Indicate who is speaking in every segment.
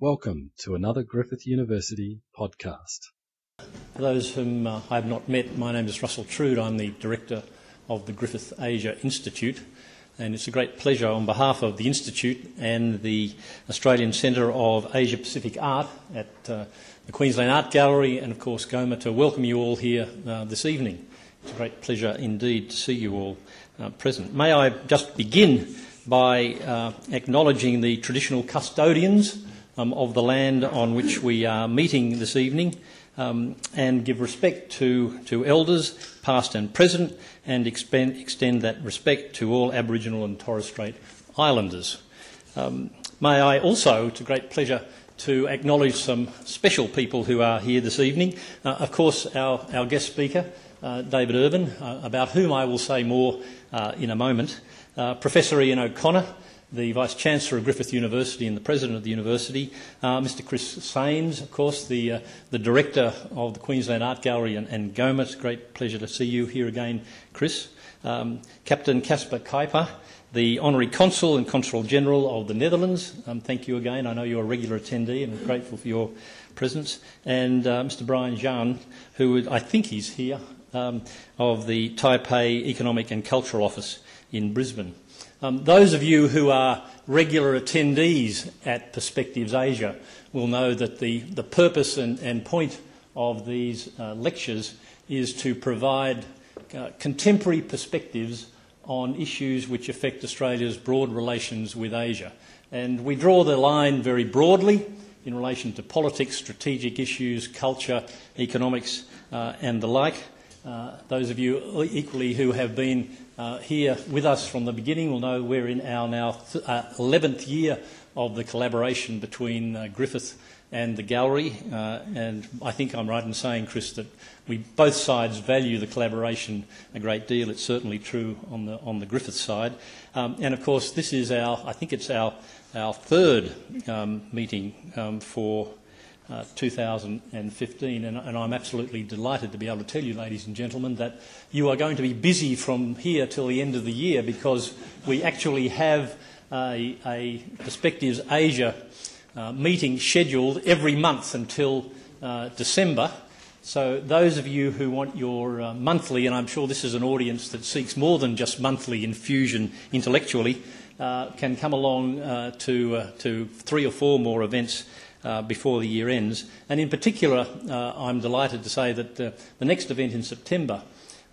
Speaker 1: Welcome to another Griffith University podcast.
Speaker 2: For those whom uh, I have not met, my name is Russell Trood. I'm the director of the Griffith Asia Institute, and it's a great pleasure on behalf of the Institute and the Australian Centre of Asia Pacific Art at uh, the Queensland Art Gallery, and of course GOMA, to welcome you all here uh, this evening. It's a great pleasure indeed to see you all uh, present. May I just begin by uh, acknowledging the traditional custodians um, of the land on which we are meeting this evening um, and give respect to, to elders, past and present, and expend, extend that respect to all Aboriginal and Torres Strait Islanders. Um, may I also, to great pleasure, to acknowledge some special people who are here this evening. Uh, of course, our, our guest speaker, uh, David Irvine, uh, about whom I will say more uh, in a moment. Uh, Professor Ian O'Connor, the Vice Chancellor of Griffith University and the President of the University, uh, Mr Chris Saines, of course, the, uh, the Director of the Queensland Art Gallery and, and GOMA. It's a great pleasure to see you here again, Chris. Um, Captain Casper Kuiper, the Honorary Consul and Consul General of the Netherlands. Um, thank you again. I know you're a regular attendee and grateful for your presence. And uh, Mr Brian Zhan, who I think he's here, um, of the Taipei Economic and Cultural Office in Brisbane. Um, those of you who are regular attendees at Perspectives Asia will know that the, the purpose and, and point of these uh, lectures is to provide uh, contemporary perspectives on issues which affect Australia's broad relations with Asia. And we draw the line very broadly in relation to politics, strategic issues, culture, economics, uh, and the like. Uh, those of you equally who have been uh, here with us from the beginning will know we're in our now th- uh, 11th year of the collaboration between uh, Griffith and the gallery. Uh, and I think I'm right in saying, Chris, that we both sides value the collaboration a great deal. It's certainly true on the, on the Griffith side. Um, and of course, this is our, I think it's our, our third um, meeting um, for uh, 2015, and, and, I'm absolutely delighted to be able to tell you, ladies and gentlemen, that you are going to be busy from here till the end of the year because we actually have a, a Perspectives Asia uh, meeting scheduled every month until uh, December. So, those of you who want your uh, monthly, and I'm sure this is an audience that seeks more than just monthly infusion intellectually, uh, can come along uh, to, to three or four more events uh, before the year ends. And in particular, uh, I'm delighted to say that uh, the next event in September,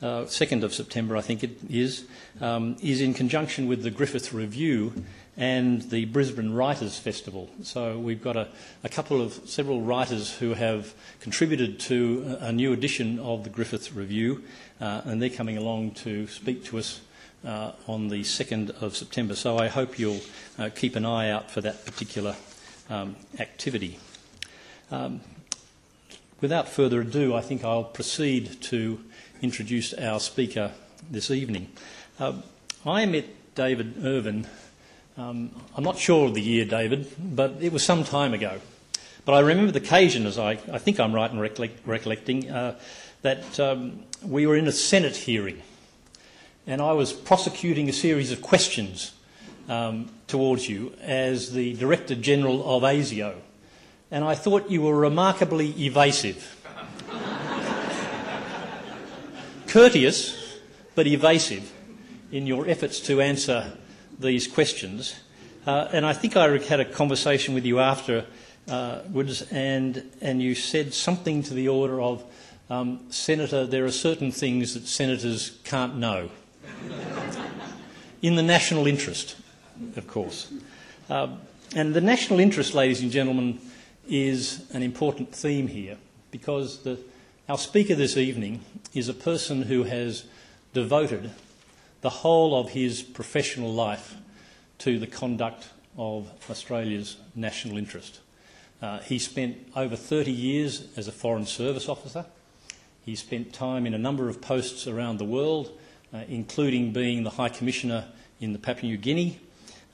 Speaker 2: 2nd uh, of September, I think it is, um, is in conjunction with the Griffith Review and the Brisbane Writers Festival. So we've got a, a couple of several writers who have contributed to a, new edition of the Griffith Review, uh, and they're coming along to speak to us uh, on the 2nd of September. So I hope you'll uh, keep an eye out for that particular um, activity. Um, without further ado, I think I'll proceed to introduce our speaker this evening. Uh, I met David Irvine. Um, I'm not sure of the year, David, but it was some time ago. But I remember the occasion, as I, I think I'm right in recollect, recollecting, uh, that um, we were in a Senate hearing and I was prosecuting a series of questions um, towards you as the Director General of ASIO, and I thought you were remarkably evasive. Courteous, but evasive in your efforts to answer these questions. Uh, and I think I had a conversation with you afterwards, uh, and, and you said something to the order of, um, Senator, there are certain things that senators can't know. in the national interest of course. Uh, and the national interest, ladies and gentlemen, is an important theme here because the, our speaker this evening is a person who has devoted the whole of his professional life to the conduct of Australia's national interest. Uh, he spent over 30 years as a Foreign Service officer. He spent time in a number of posts around the world, uh, including being the High Commissioner in the Papua New Guinea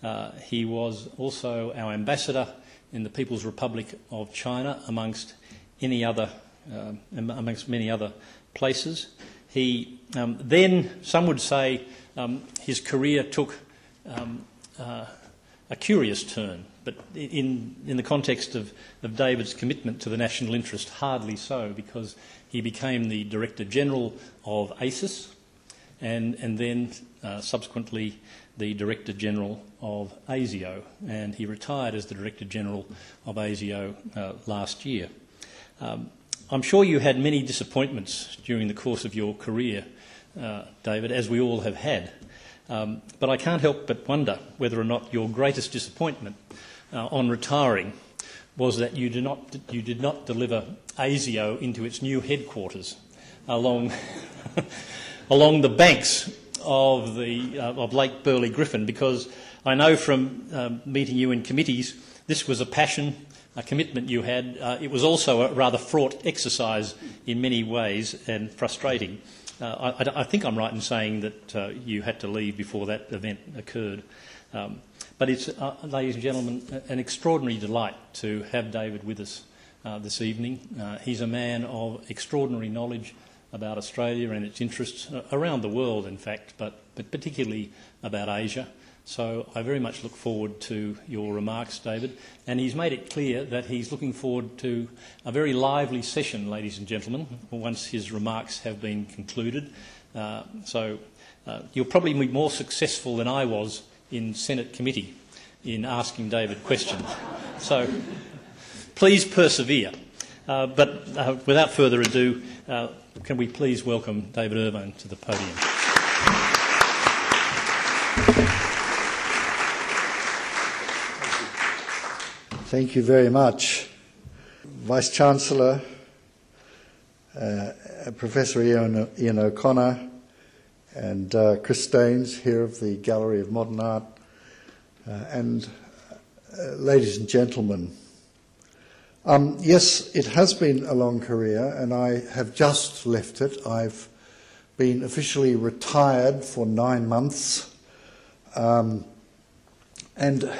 Speaker 2: uh, he was also our ambassador in the People's Republic of China, amongst any other, uh, amongst many other places. He um, then, some would say, um, his career took um, uh, a curious turn, but in, in the context of, of David's commitment to the national interest, hardly so, because he became the Director General of ASIS and, and then uh, subsequently the Director General of ASIO, and he retired as the Director General of ASIO uh, last year. Um, I'm sure you had many disappointments during the course of your career, uh, David, as we all have had. Um, but I can't help but wonder whether or not your greatest disappointment uh, on retiring was that you did, not, you did not deliver ASIO into its new headquarters along, along the banks of, the, uh, of Lake Burley Griffin, because I know from um, meeting you in committees, this was a passion, a commitment you had. Uh, it was also a rather fraught exercise in many ways and frustrating. Uh, I, I, think I'm right in saying that uh, you had to leave before that event occurred. Um, but it's, uh, ladies and gentlemen, an extraordinary delight to have David with us uh, this evening. He's a man of extraordinary knowledge about Australia and its interests uh, around the world, in fact, but, but particularly about Asia. So I very much look forward to your remarks, David. And he's made it clear that he's looking forward to a very lively session, ladies and gentlemen, once his remarks have been concluded. Uh, so uh, you'll probably be more successful than I was in Senate committee in asking David questions. so please persevere. Uh, but uh, without further ado, uh, can we please welcome David Irvine to the podium?
Speaker 3: Thank you very much. Vice Chancellor, uh, Professor Ian, Ian O'Connor, and uh, Chris Saines here of the Gallery of Modern Art, and ladies and gentlemen. Um, yes, it has been a long career, and I have just left it. I've been officially retired for nine months. Um, and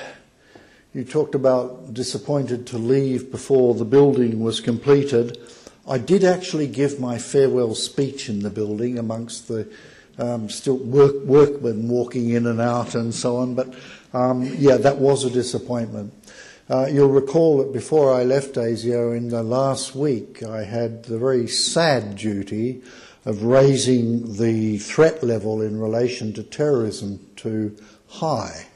Speaker 3: you talked about disappointed to leave before the building was completed. I did actually give my farewell speech in the building amongst the um, still work, workmen walking in and out and so on, but um, yeah, that was a disappointment. Uh, you'll recall that before I left ASIO in the last week, I had the very sad duty of raising the threat level in relation to terrorism to high.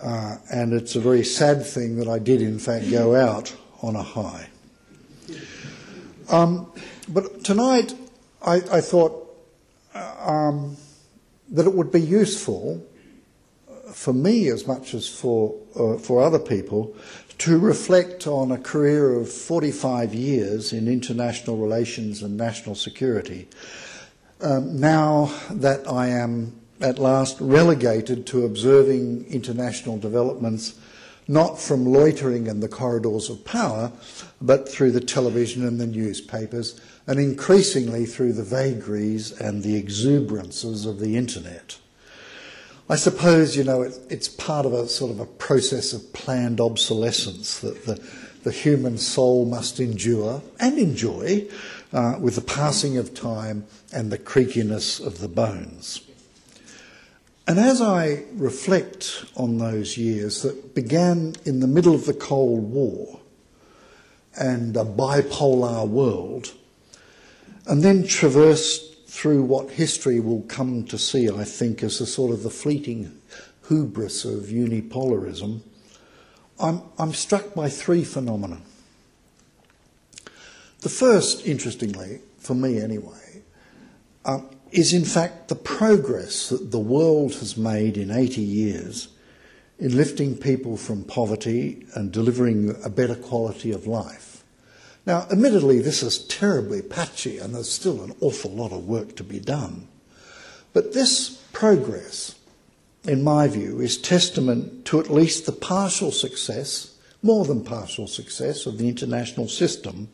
Speaker 3: Uh, and it's a very sad thing that I did, in fact, go out on a high. Um, but tonight, I, I thought uh, um, that it would be useful for me as much as for, uh, for other people to reflect on a career of 45 years in international relations and national security. Um, now that I am at last relegated to observing international developments not from loitering in the corridors of power, but through the television and the newspapers, and increasingly through the vagaries and the exuberances of the internet. I suppose, you know, it, it's part of a sort of a process of planned obsolescence that the, the human soul must endure and enjoy uh, with the passing of time and the creakiness of the bones. And as I reflect on those years that began in the middle of the Cold War and a bipolar world, and then traversed through what history will come to see, I think, as a sort of the fleeting hubris of unipolarism, I'm, I'm struck by three phenomena. The first, interestingly, for me anyway, uh, is in fact the progress that the world has made in 80 years in lifting people from poverty and delivering a better quality of life. Now, admittedly, this is terribly patchy and there's still an awful lot of work to be done. But this progress, in my view, is testament to at least the partial success, more than partial success, of the international system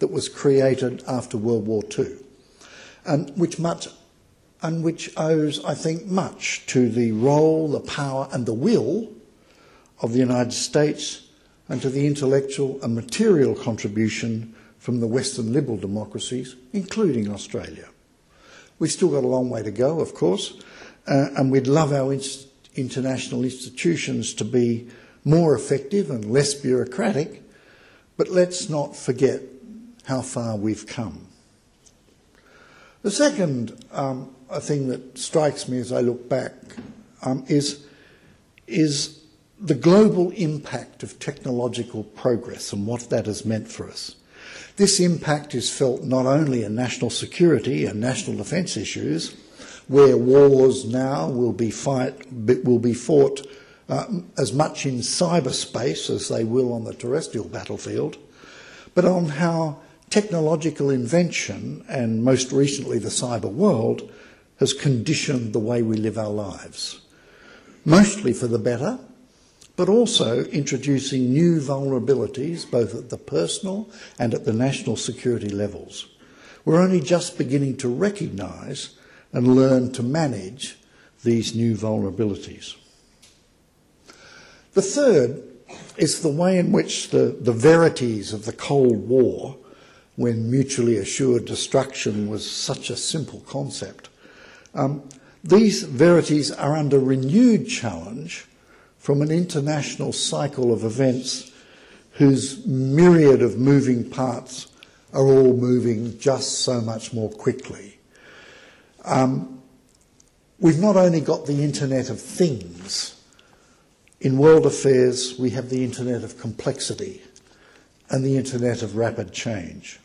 Speaker 3: that was created after World War II, and which much and which owes, I think, much to the role, the power, and the will of the United States and to the intellectual and material contribution from the Western liberal democracies, including Australia. We've still got a long way to go, of course, uh, and we'd love our international institutions to be more effective and less bureaucratic, but let's not forget how far we've come. The second um, thing that strikes me as I look back um, is, is the global impact of technological progress and what that has meant for us. This impact is felt not only in national security and national defence issues, where wars now will be, fight, will be fought uh, as much in cyberspace as they will on the terrestrial battlefield, but on how technological invention, and most recently the cyber world, has conditioned the way we live our lives. Mostly for the better, but also introducing new vulnerabilities both at the personal and at the national security levels. We're only just beginning to recognise and learn to manage these new vulnerabilities. The third is the way in which the, the verities of the Cold War, when mutually assured destruction was such a simple concept, um, these verities are under renewed challenge from an international cycle of events whose myriad of moving parts are all moving just so much more quickly. Um, we've not only got the Internet of Things, in world affairs we have the Internet of complexity and the Internet of rapid change.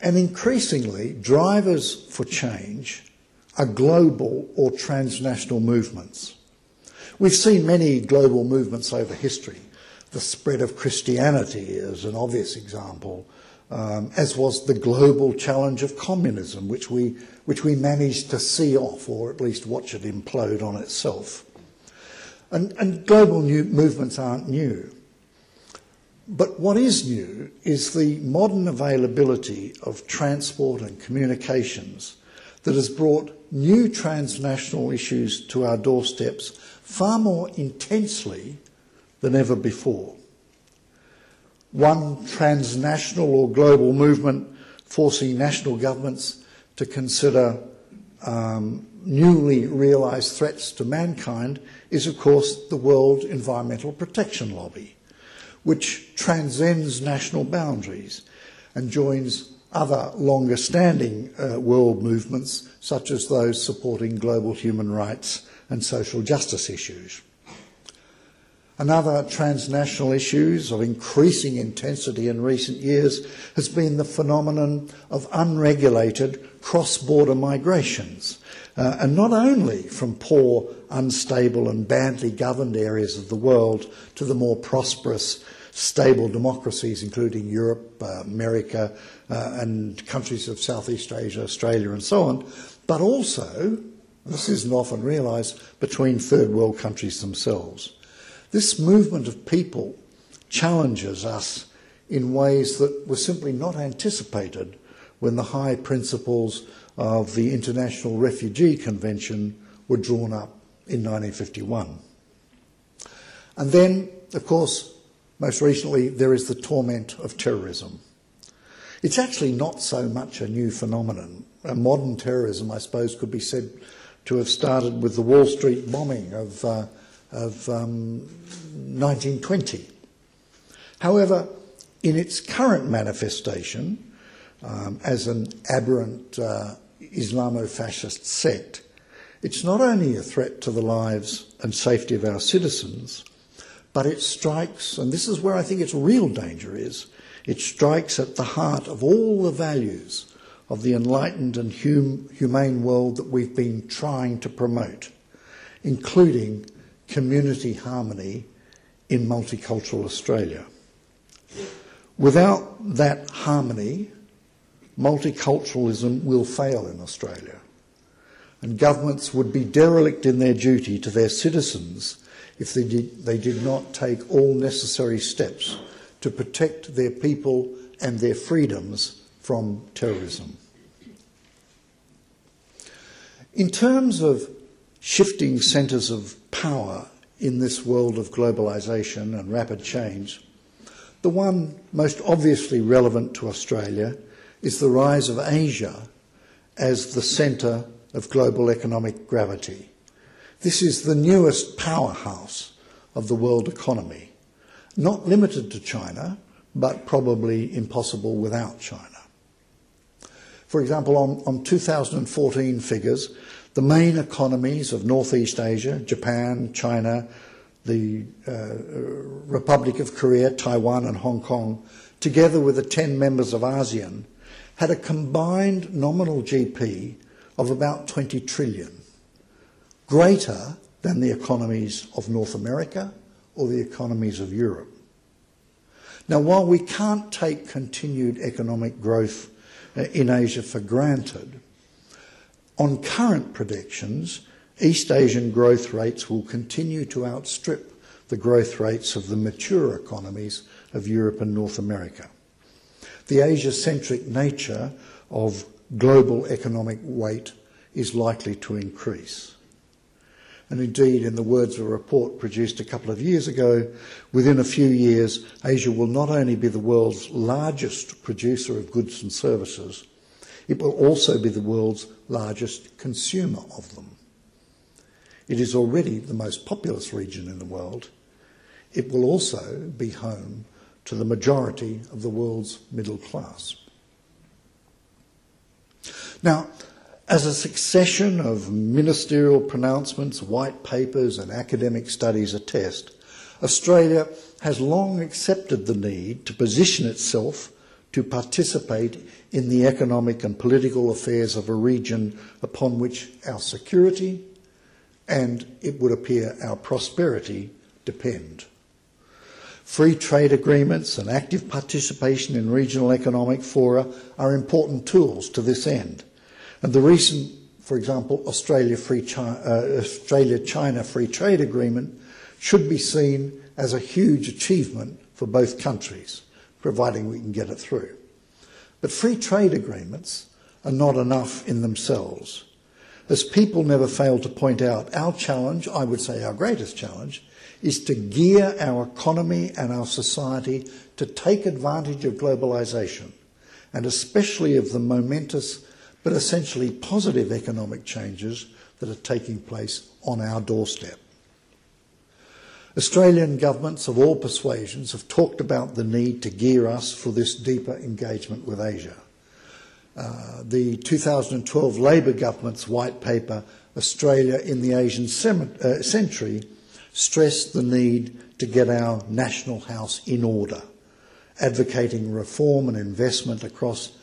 Speaker 3: And increasingly, drivers for change are global or transnational movements. We've seen many global movements over history. The spread of Christianity is an obvious example, um, as was the global challenge of communism, which we, which we managed to see off, or at least watch it implode on itself. And, and global movements aren't new. But what is new is the modern availability of transport and communications that has brought new transnational issues to our doorsteps far more intensely than ever before. One transnational or global movement forcing national governments to consider um, newly realised threats to mankind is, of course, the World Environmental Protection Lobby which transcends national boundaries and joins other longer standing uh, world movements, such as those supporting global human rights and social justice issues. Another transnational issue of increasing intensity in recent years has been the phenomenon of unregulated cross-border migrations, uh, and not only from poor, unstable and badly governed areas of the world to the more prosperous, stable democracies, including Europe, uh, America, Uh, and countries of Southeast Asia, Australia and so on, but also, this isn't often realised, between third world countries themselves. This movement of people challenges us in ways that were simply not anticipated when the high principles of the International Refugee Convention were drawn up in 1951. And then, of course, most recently, there is the torment of terrorism. It's actually not so much a new phenomenon. Modern terrorism, I suppose, could be said to have started with the Wall Street bombing of uh, of um, 1920. However, in its current manifestation, um, as an aberrant uh, Islamo fascist sect, it's not only a threat to the lives and safety of our citizens, but it strikes, and this is where I think its real danger is, it strikes at the heart of all the values of the enlightened and hum- humane world that we've been trying to promote, including community harmony in multicultural Australia. Without that harmony, multiculturalism will fail in Australia, and governments would be derelict in their duty to their citizens if they did, they did not take all necessary steps to protect their people and their freedoms from terrorism. In terms of shifting centres of power in this world of globalisation and rapid change, the one most obviously relevant to Australia is the rise of Asia as the centre of global economic gravity. This is the newest powerhouse of the world economy, not limited to China, but probably impossible without China. For example, on, on 2014 figures, the main economies of Northeast Asia, Japan, China, the uh, Republic of Korea, Taiwan, and Hong Kong, together with the 10 members of ASEAN, had a combined nominal GP of about 20 trillion, greater than the economies of North America or the economies of Europe. Now, while we can't take continued economic growth uh, in Asia for granted, on current predictions, East Asian growth rates will continue to outstrip the growth rates of the mature economies of Europe and North America. The Asia centric nature of global economic weight is likely to increase. And indeed, in the words of a report produced a couple of years ago, within a few years, Asia will not only be the world's largest producer of goods and services, it will also be the world's largest consumer of them. It is already the most populous region in the world. It will also be home to the majority of the world's middle class. Now, as a succession of ministerial pronouncements, white papers, and academic studies attest, Australia has long accepted the need to position itself to participate in the economic and political affairs of a region upon which our security and, it would appear, our prosperity depend. Free trade agreements and active participation in regional economic fora are important tools to this end. And the recent, for example, Australia-China uh, Free Trade Agreement should be seen as a huge achievement for both countries, providing we can get it through. But free trade agreements are not enough in themselves. As people never fail to point out, our challenge, I would say our greatest challenge, is to gear our economy and our society to take advantage of globalisation, and especially of the momentous but essentially positive economic changes that are taking place on our doorstep. Australian governments of all persuasions have talked about the need to gear us for this deeper engagement with Asia. Uh, the 2012 Labor government's white paper, Australia in the Asian uh, Century, stressed the need to get our national house in order, advocating reform and investment across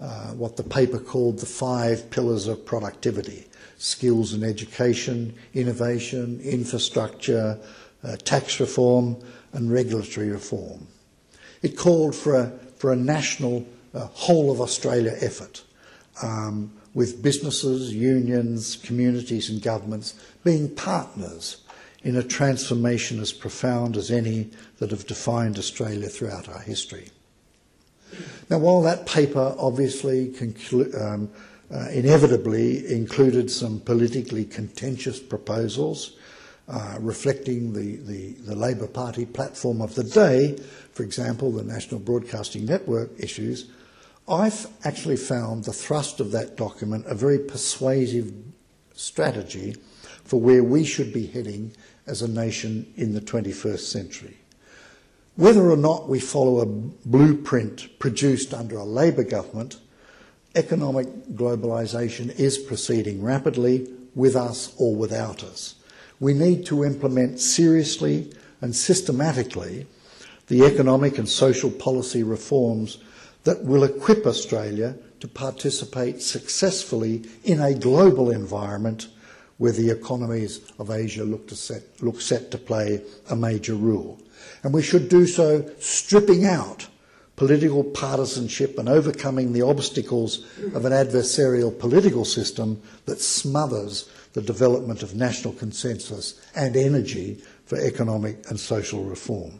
Speaker 3: uh, what the paper called the five pillars of productivity skills and education, innovation, infrastructure, uh, tax reform, and regulatory reform. It called for a, for a national uh, whole of Australia effort um, with businesses, unions, communities, and governments being partners in a transformation as profound as any that have defined Australia throughout our history. Now, while that paper obviously um, uh, inevitably included some politically contentious proposals uh, reflecting the, the, the Labor Party platform of the day, for example, the National Broadcasting Network issues, I've actually found the thrust of that document a very persuasive strategy for where we should be heading as a nation in the 21st century. Whether or not we follow a blueprint produced under a Labor government, economic globalisation is proceeding rapidly with us or without us. We need to implement seriously and systematically the economic and social policy reforms that will equip Australia to participate successfully in a global environment where the economies of Asia look, set, look set to play a major role. And we should do so stripping out political partisanship and overcoming the obstacles of an adversarial political system that smothers the development of national consensus and energy for economic and social reform.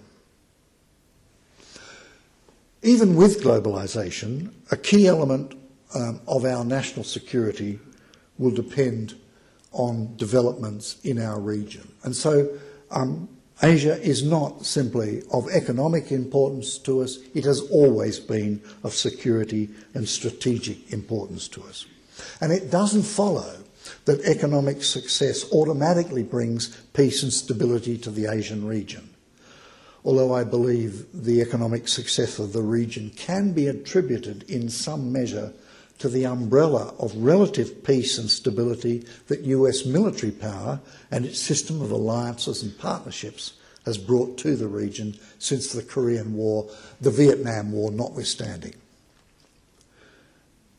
Speaker 3: Even with globalisation, a key element um, of our national security will depend on developments in our region. And so um, Asia is not simply of economic importance to us, it has always been of security and strategic importance to us. And it doesn't follow that economic success automatically brings peace and stability to the Asian region. Although I believe the economic success of the region can be attributed in some measure to the umbrella of relative peace and stability that US military power and its system of alliances and partnerships has brought to the region since the Korean War, the Vietnam War notwithstanding.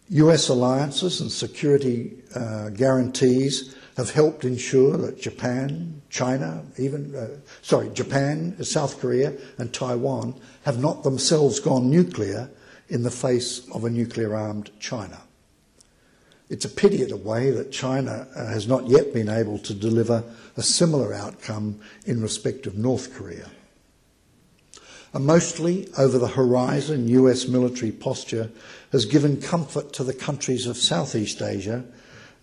Speaker 3: US alliances and security uh, guarantees have helped ensure that Japan, China, even, uh, sorry, Japan, South Korea, and Taiwan have not themselves gone nuclear in the face of a nuclear armed China. It's a pity, in a way, that China uh, has not yet been able to deliver a similar outcome in respect of North Korea. A mostly over the horizon US military posture has given comfort to the countries of Southeast Asia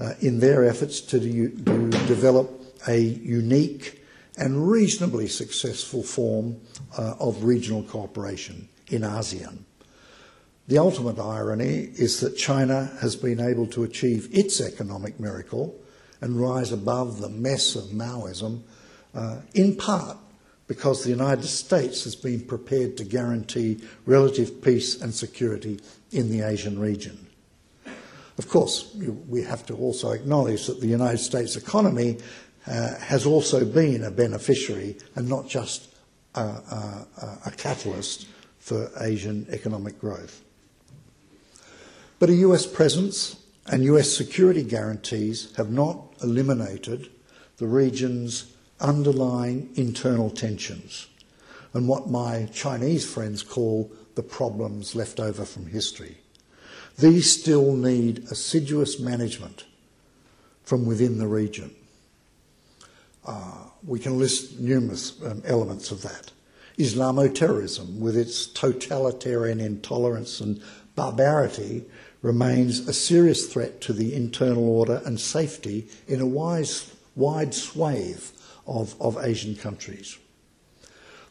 Speaker 3: uh, in their efforts to, do, to develop a unique and reasonably successful form uh, of regional cooperation in ASEAN. The ultimate irony is that China has been able to achieve its economic miracle and rise above the mess of Maoism, uh, in part because the United States has been prepared to guarantee relative peace and security in the Asian region. Of course, we have to also acknowledge that the United States economy uh, has also been a beneficiary and not just a, a, a catalyst for Asian economic growth. But a US presence and US security guarantees have not eliminated the region's underlying internal tensions and what my Chinese friends call the problems left over from history. These still need assiduous management from within the region. Uh, we can list numerous um, elements of that. Islamoterrorism, with its totalitarian intolerance and barbarity, remains a serious threat to the internal order and safety in a wise, wide swathe of, of Asian countries.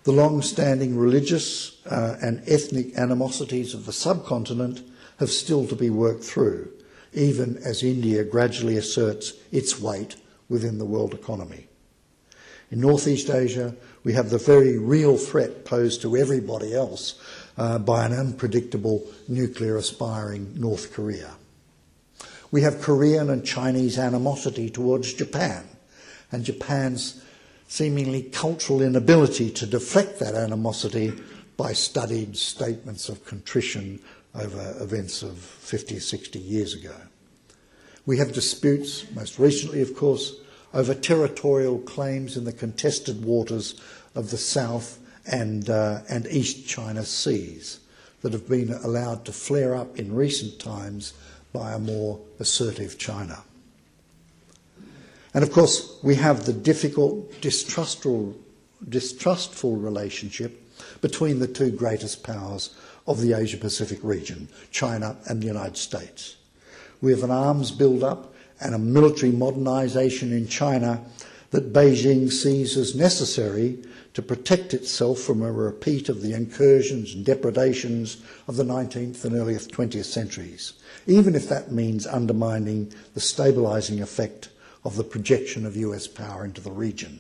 Speaker 3: The long standing religious uh, and ethnic animosities of the subcontinent have still to be worked through, even as India gradually asserts its weight within the world economy. In Northeast Asia, we have the very real threat posed to everybody else uh, by an unpredictable nuclear aspiring North Korea. We have Korean and Chinese animosity towards Japan, and Japan's seemingly cultural inability to deflect that animosity by studied statements of contrition over events of 50 60 years ago. We have disputes, most recently, of course, over territorial claims in the contested waters of the South and, uh, and East China Seas that have been allowed to flare up in recent times by a more assertive China. And of course, we have the difficult, distrustful, distrustful relationship between the two greatest powers of the Asia Pacific region, China and the United States. We have an arms build up and a military modernisation in China that Beijing sees as necessary to protect itself from a repeat of the incursions and depredations of the 19th and early 20th centuries, even if that means undermining the stabilising effect of the projection of US power into the region,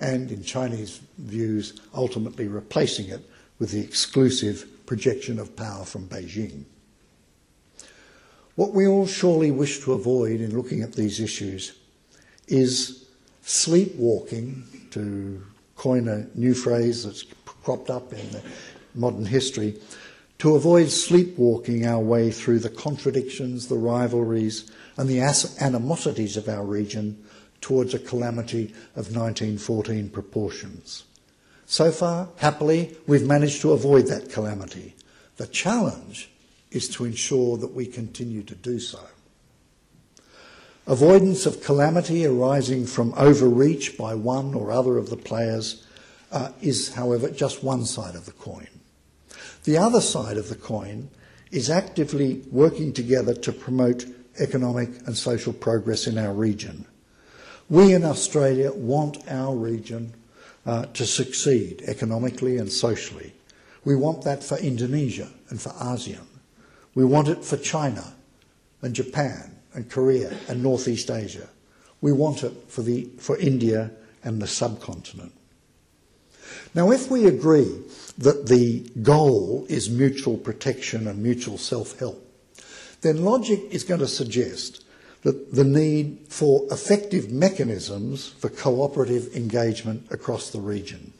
Speaker 3: and in Chinese views, ultimately replacing it with the exclusive projection of power from Beijing. What we all surely wish to avoid in looking at these issues is sleepwalking, to coin a new phrase that's cropped up in modern history, to avoid sleepwalking our way through the contradictions, the rivalries, and the animosities of our region towards a calamity of 1914 proportions. So far, happily, we've managed to avoid that calamity. The challenge is to ensure that we continue to do so. Avoidance of calamity arising from overreach by one or other of the players uh, is, however, just one side of the coin. The other side of the coin is actively working together to promote economic and social progress in our region. We in Australia want our region uh, to succeed economically and socially. We want that for Indonesia and for ASEAN. We want it for China and Japan and Korea and Northeast Asia. We want it for, the, for India and the subcontinent. Now, if we agree that the goal is mutual protection and mutual self help, then logic is going to suggest that the need for effective mechanisms for cooperative engagement across the region.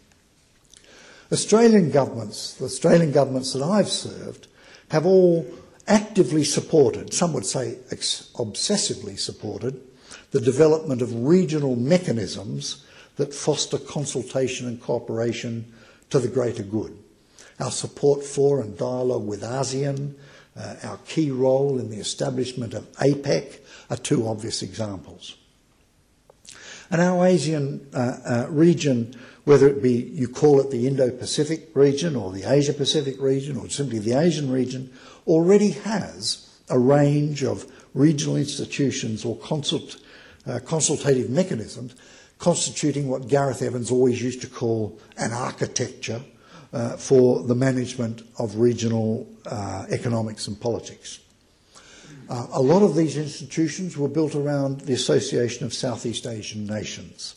Speaker 3: Australian governments, the Australian governments that I've served, have all actively supported, some would say obsessively supported, the development of regional mechanisms that foster consultation and cooperation to the greater good. Our support for and dialogue with ASEAN, uh, our key role in the establishment of APEC are two obvious examples. And our Asian uh, uh, region, whether it be you call it the Indo Pacific region or the Asia Pacific region or simply the Asian region, already has a range of regional institutions or consult, uh, consultative mechanisms constituting what Gareth Evans always used to call an architecture uh, for the management of regional uh, economics and politics. Uh, a lot of these institutions were built around the Association of Southeast Asian Nations,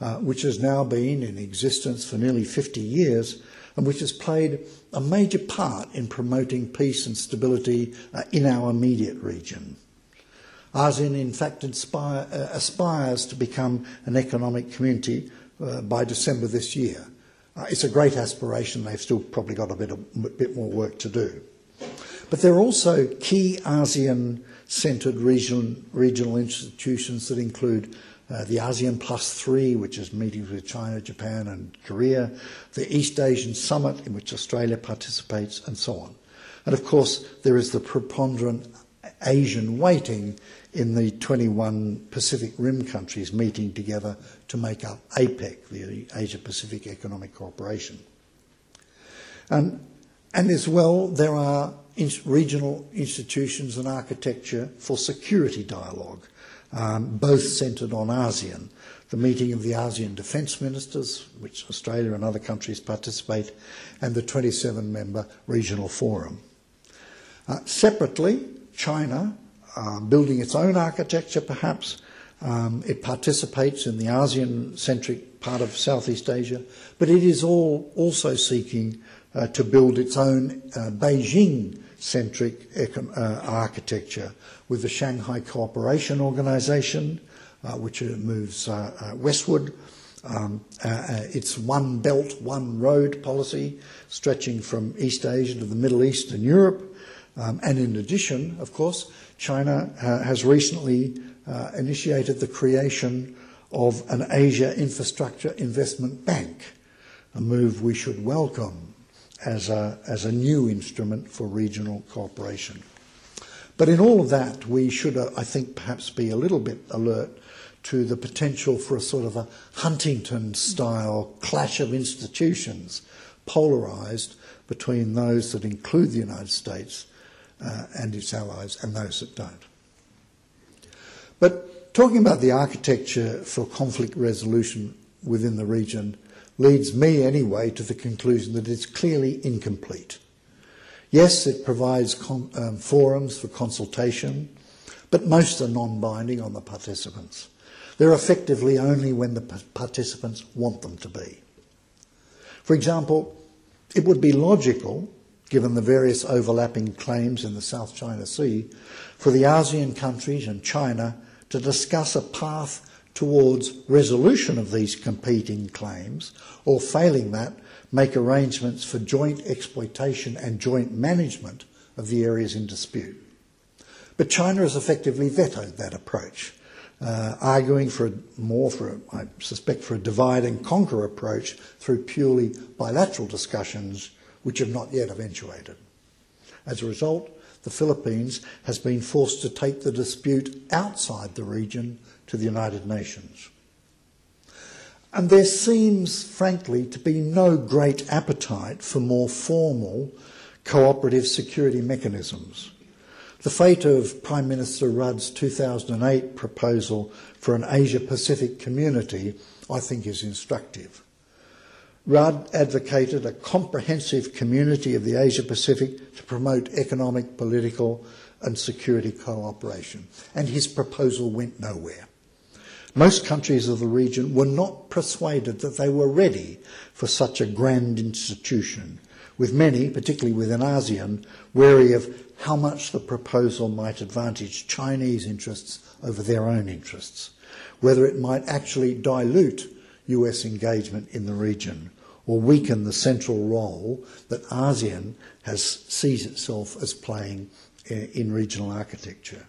Speaker 3: uh, which has now been in existence for nearly 50 years and which has played a major part in promoting peace and stability uh, in our immediate region. ASEAN, in fact, inspire, uh, aspires to become an economic community uh, by December this year. Uh, it's a great aspiration. They've still probably got a bit, of, bit more work to do. But there are also key ASEAN centred regional, regional institutions that include uh, the ASEAN Plus Three, which is meetings with China, Japan, and Korea, the East Asian Summit, in which Australia participates, and so on. And of course, there is the preponderant Asian weighting in the 21 Pacific Rim countries meeting together to make up APEC, the Asia Pacific Economic Cooperation. And, and as well, there are regional institutions and architecture for security dialogue, um, both centred on ASEAN. The meeting of the ASEAN Defence Ministers, which Australia and other countries participate, and the 27 member Regional Forum. Uh, separately, China um, building its own architecture, perhaps. Um, it participates in the ASEAN centric part of Southeast Asia, but it is all also seeking uh, to build its own uh, Beijing centric uh, architecture with the Shanghai Cooperation Organization, uh, which moves uh, uh, westward. Um, its one belt, one road policy, stretching from East Asia to the Middle East and Europe. Um, and in addition, of course, China uh, has recently uh, initiated the creation of an Asia Infrastructure Investment Bank, a move we should welcome as a, as a new instrument for regional cooperation. But in all of that, we should, uh, I think, perhaps be a little bit alert to the potential for a sort of a Huntington style clash of institutions, polarised between those that include the United States uh, and its allies and those that don't. But talking about the architecture for conflict resolution within the region leads me anyway to the conclusion that it's clearly incomplete. Yes, it provides um, forums for consultation, but most are non binding on the participants. They're effectively only when the participants want them to be. For example, it would be logical given the various overlapping claims in the South China Sea, for the ASEAN countries and China to discuss a path towards resolution of these competing claims, or failing that, make arrangements for joint exploitation and joint management of the areas in dispute. But China has effectively vetoed that approach, uh, arguing for a, more for, a, I suspect, for a divide and conquer approach through purely bilateral discussions which have not yet eventuated. As a result, the Philippines has been forced to take the dispute outside the region to the United Nations. And there seems, frankly, to be no great appetite for more formal cooperative security mechanisms. The fate of Prime Minister Rudd's 2008 proposal for an Asia Pacific community, I think, is instructive. Rudd advocated a comprehensive community of the Asia Pacific to promote economic, political, and security cooperation. And his proposal went nowhere. Most countries of the region were not persuaded that they were ready for such a grand institution, with many, particularly within ASEAN, wary of how much the proposal might advantage Chinese interests over their own interests, whether it might actually dilute US engagement in the region or weaken the central role that ASEAN has sees itself as playing eh, in regional architecture.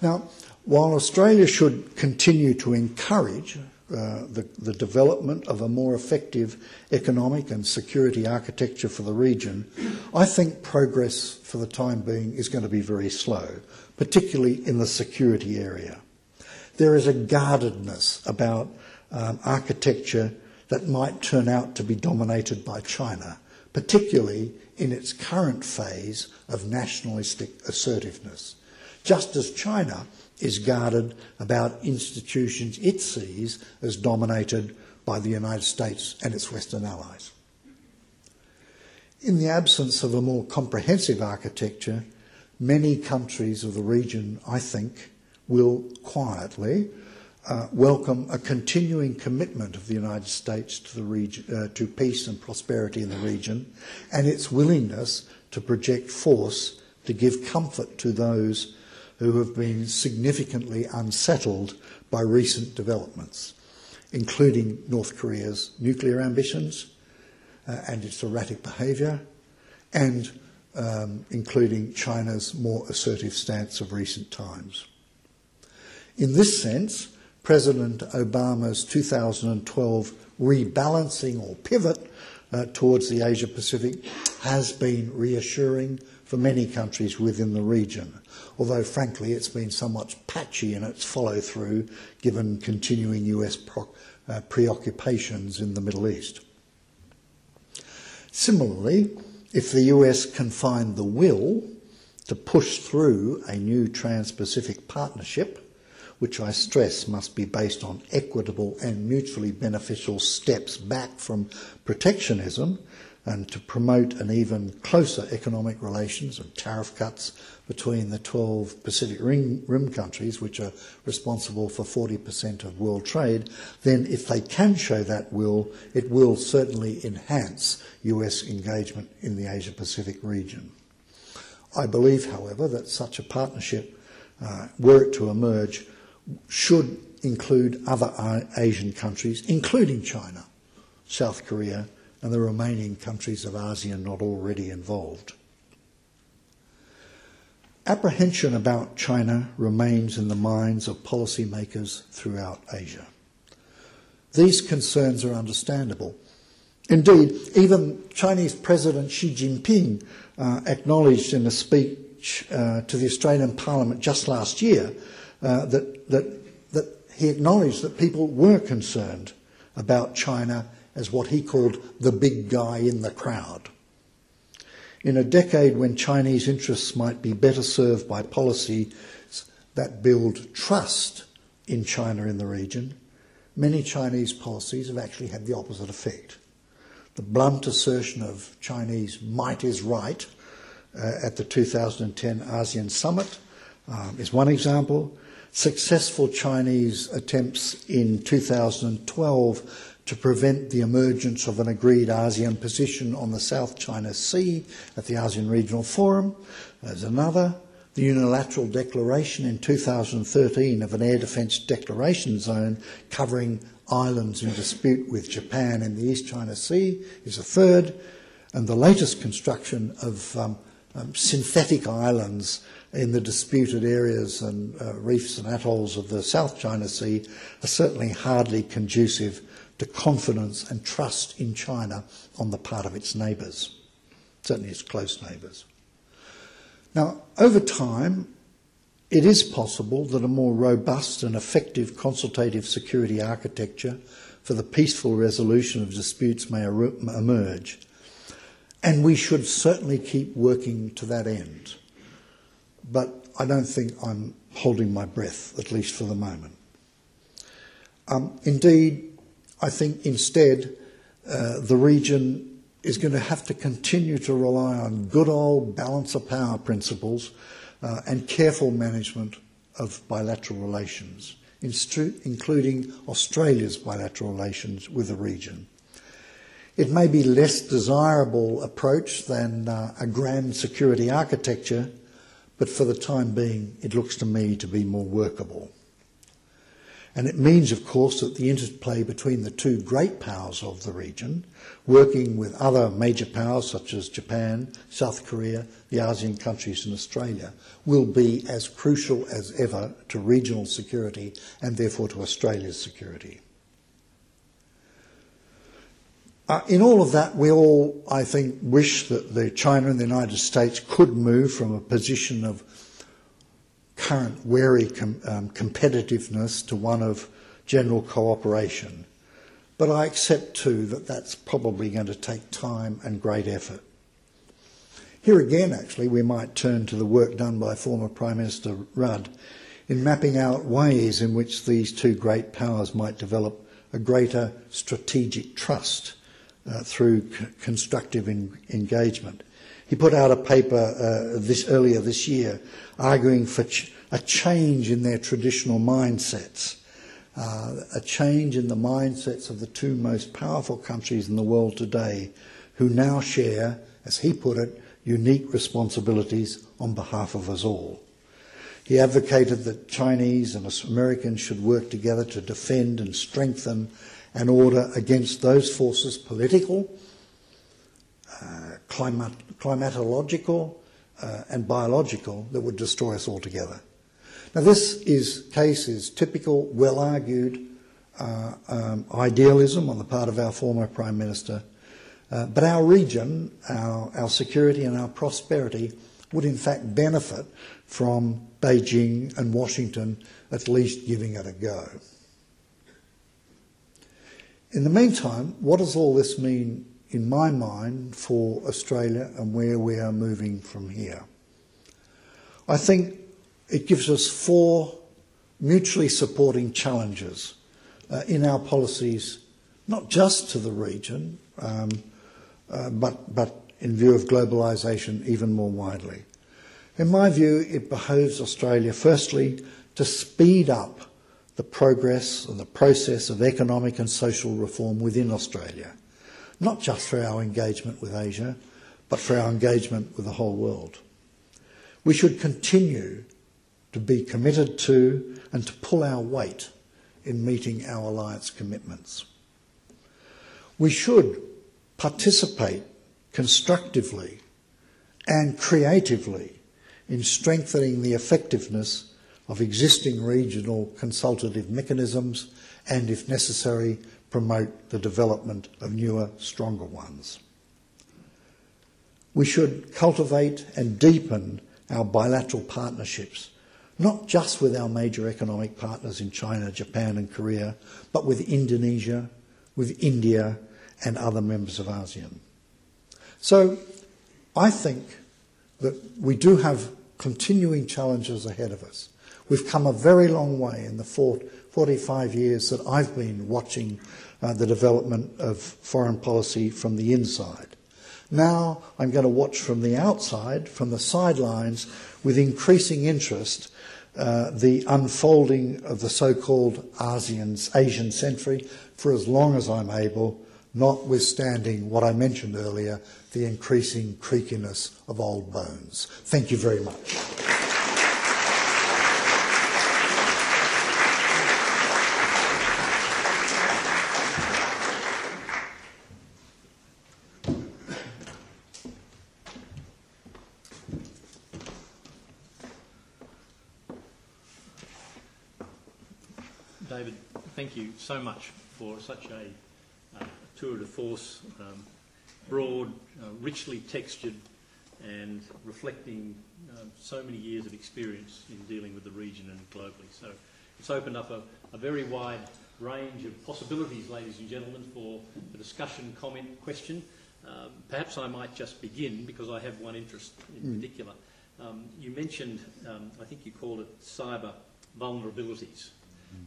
Speaker 3: Now, while Australia should continue to encourage uh, the, the, development of a more effective economic and security architecture for the region, I think progress for the time being is going to be very slow, particularly in the security area. There is a guardedness about um, architecture that might turn out to be dominated by China, particularly in its current phase of nationalistic assertiveness. Just as China is guarded about institutions it sees as dominated by the United States and its Western allies. In the absence of a more comprehensive architecture, many countries of the region, I think, will quietly uh, welcome a continuing commitment of the United States to, the region, uh, to peace and prosperity in the region and its willingness to project force to give comfort to those who have been significantly unsettled by recent developments, including North Korea's nuclear ambitions uh, and its erratic behaviour, and um, including China's more assertive stance of recent times. In this sense, President Obama's 2012 rebalancing or pivot uh, towards the Asia Pacific has been reassuring for many countries within the region, although frankly it's been somewhat patchy in its follow through given continuing US pro- uh, preoccupations in the Middle East. Similarly, if the US can find the will to push through a new Trans Pacific partnership, which I stress must be based on equitable and mutually beneficial steps back from protectionism and to promote an even closer economic relations and tariff cuts between the 12 Pacific Rim, Rim, countries, which are responsible for 40% of world trade, then if they can show that will, it will certainly enhance US engagement in the Asia Pacific region. I believe, however, that such a partnership, uh, were it to emerge, should include other Asian countries, including China, South Korea, and the remaining countries of ASEAN not already involved. Apprehension about China remains in the minds of policymakers throughout Asia. These concerns are understandable. Indeed, even Chinese President Xi Jinping uh, acknowledged in a speech uh, to the Australian Parliament just last year uh, that, that, that he acknowledged that people were concerned about China as what he called the big guy in the crowd. In a decade when Chinese interests might be better served by policies that build trust in China in the region, many Chinese policies have actually had the opposite effect. The blunt assertion of Chinese might is right uh, at the 2010 ASEAN summit um, is one example. Successful Chinese attempts in 2012 to prevent the emergence of an agreed ASEAN position on the South China Sea at the ASEAN Regional Forum. There's another. The unilateral declaration in 2013 of an air defence declaration zone covering islands in dispute with Japan in the East China Sea is a third. And the latest construction of um, um, synthetic islands in the disputed areas and uh, reefs and atolls of the South China Sea are certainly hardly conducive to confidence and trust in China on the part of its neighbours, certainly its close neighbours. Now, over time, it is possible that a more robust and effective consultative security architecture for the peaceful resolution of disputes may er- emerge, and we should certainly keep working to that end. But I don't think I'm holding my breath, at least for the moment. Um, indeed, I think instead uh, the region is going to have to continue to rely on good old balance of power principles uh, and careful management of bilateral relations, including Australia's bilateral relations with the region. It may be less desirable approach than uh, a grand security architecture, but for the time being, it looks to me to be more workable. And it means, of course, that the interplay between the two great powers of the region, working with other major powers such as Japan, South Korea, the ASEAN countries, and Australia, will be as crucial as ever to regional security and therefore to Australia's security. Uh, in all of that, we all, I think, wish that the China and the United States could move from a position of current wary com- um, competitiveness to one of general cooperation. But I accept too that that's probably going to take time and great effort. Here again, actually, we might turn to the work done by former Prime Minister Rudd in mapping out ways in which these two great powers might develop a greater strategic trust uh, through c- constructive in- engagement. He put out a paper uh, this, earlier this year arguing for ch- a change in their traditional mindsets, uh, a change in the mindsets of the two most powerful countries in the world today, who now share, as he put it, unique responsibilities on behalf of us all. He advocated that Chinese and Americans should work together to defend and strengthen an order against those forces, political, uh, climat- climatological, uh, and biological, that would destroy us altogether. Now, this is, case is typical, well argued uh, um, idealism on the part of our former Prime Minister. Uh, but our region, our, our security, and our prosperity would in fact benefit from Beijing and Washington at least giving it a go. In the meantime, what does all this mean in my mind for Australia and where we are moving from here? I think it gives us four mutually supporting challenges uh, in our policies, not just to the region, um, uh, but, but in view of globalisation even more widely. In my view, it behoves Australia, firstly, to speed up the progress and the process of economic and social reform within Australia, not just for our engagement with Asia, but for our engagement with the whole world. We should continue to be committed to and to pull our weight in meeting our alliance commitments. We should participate constructively and creatively in strengthening the effectiveness of existing regional consultative mechanisms and, if necessary, promote the development of newer, stronger ones. We should cultivate and deepen our bilateral partnerships, not just with our major economic partners in China, Japan, and Korea, but with Indonesia, with India, and other members of ASEAN. So I think that we do have continuing challenges ahead of us. We've come a very long way in the 45 years that I've been watching uh, the development of foreign policy from the inside. Now I'm going to watch from the outside, from the sidelines, with increasing interest, uh, the unfolding of the so-called ASEAN's Asian century for as long as I'm able, notwithstanding what I mentioned earlier, the increasing creakiness of old bones. Thank you very much.
Speaker 2: David, thank you so much for such a uh, tour de force, um, broad, uh, richly textured, and reflecting uh, so many years of experience in dealing with the region and globally. So it's opened up a, a very wide range of possibilities, ladies and gentlemen, for the discussion, comment, question. Um, perhaps I might just begin because I have one interest in mm. particular. Um, you mentioned, um, I think you called it cyber vulnerabilities.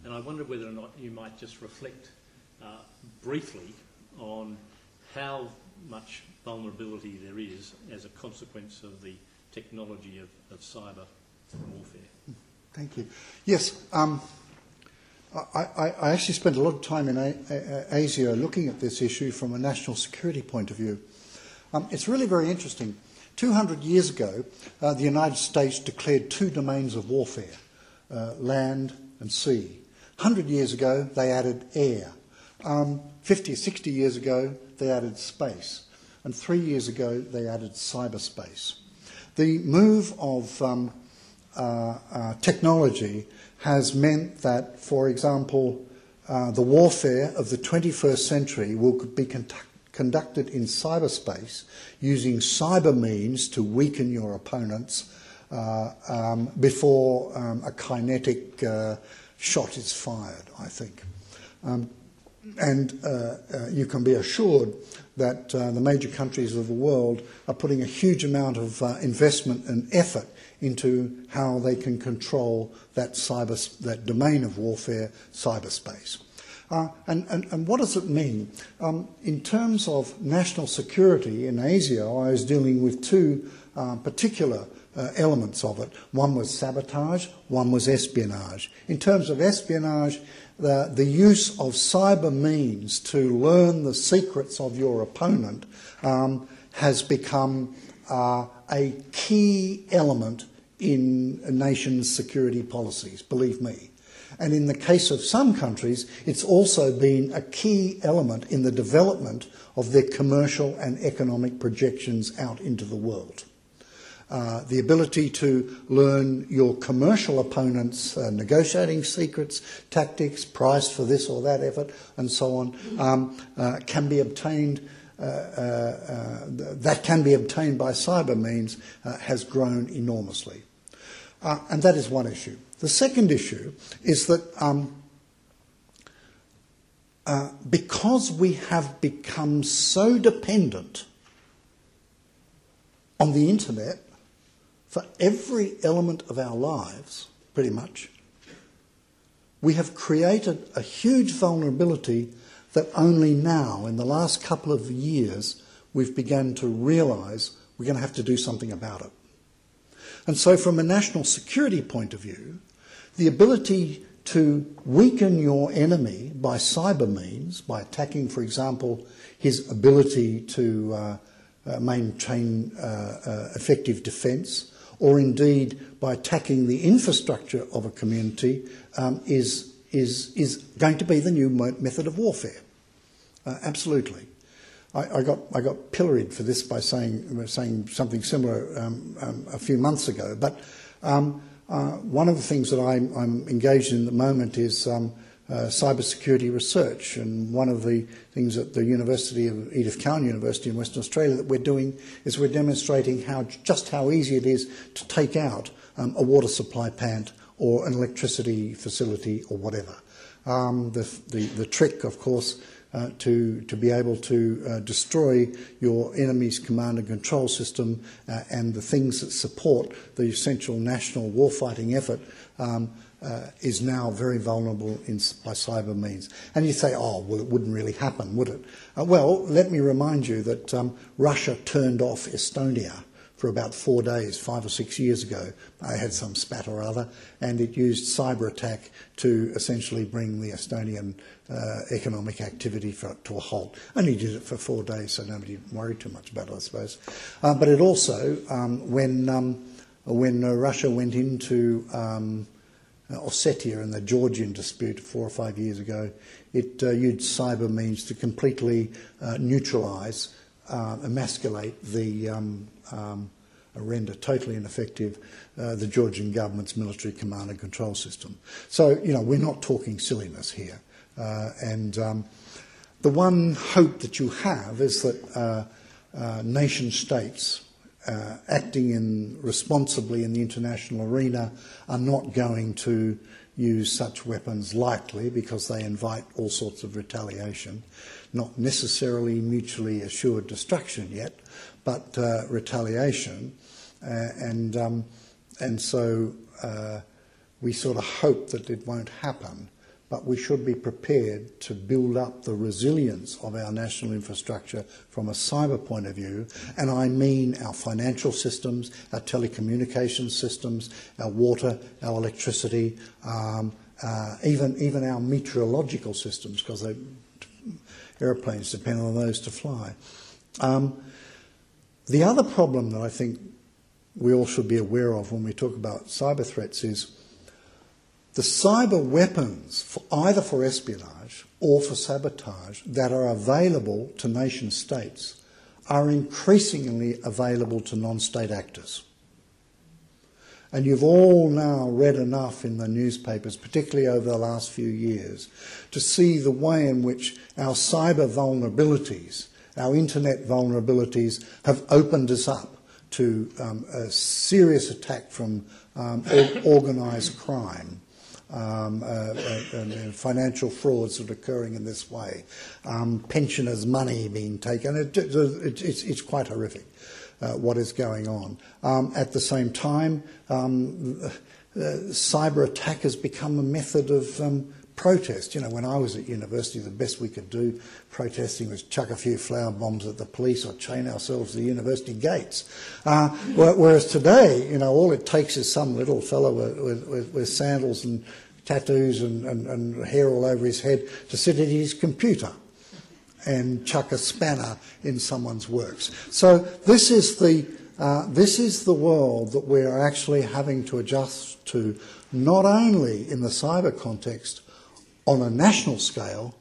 Speaker 2: And I wonder whether or not you might just reflect uh, briefly on how much vulnerability there is as a consequence of the technology of, of cyber warfare.
Speaker 3: Thank you. Yes, um, I, I, I, actually spent a lot of time in a, a, Asia looking at this issue from a national security point of view. Um, it's really very interesting. 200 years ago, uh, the United States declared two domains of warfare uh, land and sea. 100 years ago, they added air. Um, 50, 60 years ago, they added space. And three years ago, they added cyberspace. The move of um, uh, uh, technology has meant that, for example, uh, the warfare of the 21st century will be conducted in cyberspace using cyber means to weaken your opponents um, before um, a kinetic uh, shot is fired, I think. Um, and uh, you can be assured that the major countries of the world are putting a huge amount of investment and effort into how they can control that cyber that domain of warfare, cyberspace. Uh, and, and, and, what does it mean? Um, in terms of national security in Asia, I was dealing with two uh, particular uh, elements of it. One was sabotage, one was espionage. In terms of espionage, the, the use of cyber means to learn the secrets of your opponent um, has become uh, a key element in a nation's security policies, believe me. And in the case of some countries, it's also been a key element in the development of their commercial and economic projections out into the world. Uh, the ability to learn your commercial opponent's uh, negotiating secrets, tactics, price for this or that effort, and so on, um, uh, can be obtained uh, uh, uh, that can be obtained by cyber means has grown enormously. and that is one issue. The second issue is that um, because we have become so dependent on the internet for every element of our lives, pretty much, we have created a huge vulnerability that only now, in the last couple of years, we've begun to realise we're going to have to do something about it. And so, from a national security point of view, the ability to weaken your enemy by cyber means, by attacking, for example, his ability to uh, uh, maintain uh, uh effective defence, or indeed by attacking the infrastructure of a community, um, is is, is going to be the new method of warfare. Uh, absolutely. I, I, got, I got pilloried for this by saying, saying something similar um, um, a few months ago. But um, uh, one of the things that I'm, I'm engaged in at the moment is um, uh, cybersecurity research. And one of the things at the University of Edith Cowan University in Western Australia that we're doing is we're demonstrating how just how easy it is to take out um, a water supply plant or an electricity facility or whatever. Um, the, the, the trick, of course, uh, to, to be able to uh, destroy your enemy's command and control system uh, and the things that support the essential national warfighting effort um, uh, is now very vulnerable in, by cyber means. And you say, oh, well, it wouldn't really happen, would it? Uh, well, let me remind you that um, Russia turned off Estonia for about four days, five or six years ago. I had some spat or other, and it used cyber attack to essentially bring the Estonian uh, economic activity for, to a halt. Only did it for four days, so nobody worried too much about it, I suppose. Uh, but it also, um, when um, when uh, Russia went into um, Ossetia and the Georgian dispute four or five years ago, it uh, used cyber means to completely uh, neutralise, uh, emasculate the um, um, render totally ineffective uh, the Georgian government's military command and control system. So, you know, we're not talking silliness here. Uh, and um, the one hope that you have is that uh, uh nation states uh, acting in responsibly in the international arena are not going to use such weapons lightly because they invite all sorts of retaliation, not necessarily mutually assured destruction yet, but uh, retaliation. Uh, and, um, and so uh, we sort of hope that it won't happen. But we should be prepared to build up the resilience of our national infrastructure from a cyber point of view. And I mean our financial systems, our telecommunications systems, our water, our electricity, um, uh, even, even our meteorological systems, because aeroplanes depend on those to fly. Um, the other problem that I think we all should be aware of when we talk about cyber threats is the cyber weapons, for either for espionage or for sabotage, that are available to nation states are increasingly available to non state actors. And you've all now read enough in the newspapers, particularly over the last few years, to see the way in which our cyber vulnerabilities, our internet vulnerabilities, have opened us up to um, a serious attack from um, organised crime. Um, uh, uh, and financial frauds that are occurring in this way, um, pensioners' money being taken. It, it, it's, it's, quite horrific uh, what is going on. Um, at the same time, um, uh, cyber attack has become a method of um, protest. You know, when I was at university, the best we could do protesting was chuck a few flour bombs at the police or chain ourselves to the university gates. Uh, whereas today, you know, all it takes is some little fellow with, with, with sandals and tattoos and, and, and hair all over his head to sit at his computer and chuck a spanner in someone's works. So this is the uh, this is the world that we are actually having to adjust to, not only in the cyber context, on a national scale,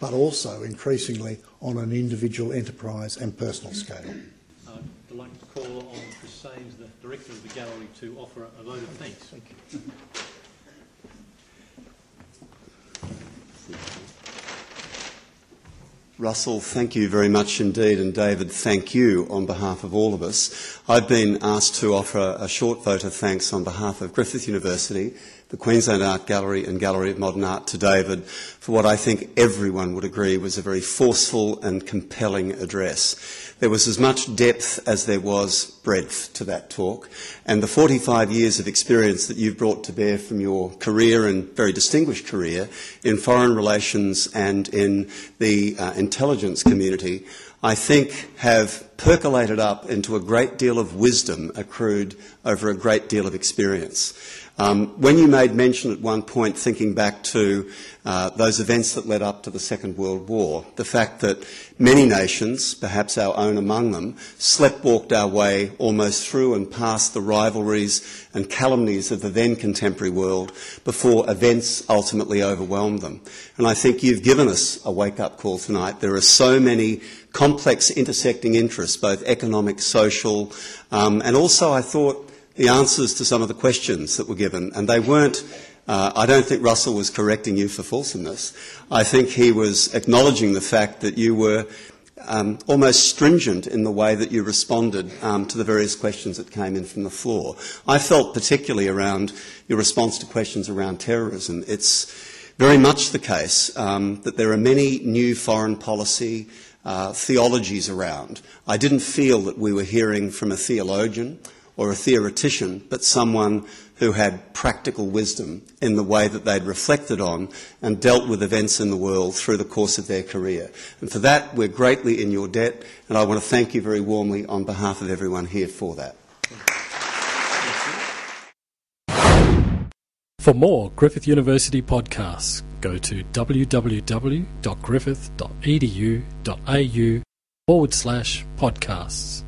Speaker 3: but also increasingly on an individual enterprise and personal scale.
Speaker 2: Uh, I'd like to call on Chris Saines, the Director of the Gallery, to offer a vote of thanks. Thank you.
Speaker 4: Russell, thank you very much indeed, and David, thank you on behalf of all of us. I've been asked to offer a short vote of thanks on behalf of Griffith University the Queensland Art Gallery and Gallery of Modern Art to David for what I think everyone would agree was a very forceful and compelling address. There was as much depth as there was breadth to that talk, and the 45 years of experience that you've brought to bear from your career and very distinguished career in foreign relations and in the uh, intelligence community, I think have percolated up into a great deal of wisdom accrued over a great deal of experience. Um, when you made mention at one point, thinking back to uh, those events that led up to the Second World War, the fact that many nations, perhaps our own among them, sleptwalked our way almost through and past the rivalries and calumnies of the then contemporary world before events ultimately overwhelmed them. And I think you've given us a wake up call tonight. There are so many complex intersecting interests, both economic, social, um, and also I thought the answers to some of the questions that were given, and they weren't. Uh, I don't think Russell was correcting you for fulsomeness. I think he was acknowledging the fact that you were um, almost stringent in the way that you responded um, to the various questions that came in from the floor. I felt particularly around your response to questions around terrorism. It's very much the case um, that there are many new foreign policy uh, theologies around. I didn't feel that we were hearing from a theologian or a theoretician, but someone who had practical wisdom in the way that they'd reflected on and dealt with events in the world through the course of their career. And for that, we're greatly in your debt, and I want to thank you very warmly on behalf of everyone here for that.
Speaker 1: For more Griffith University podcasts, go to www.griffith.edu.au forward slash podcasts.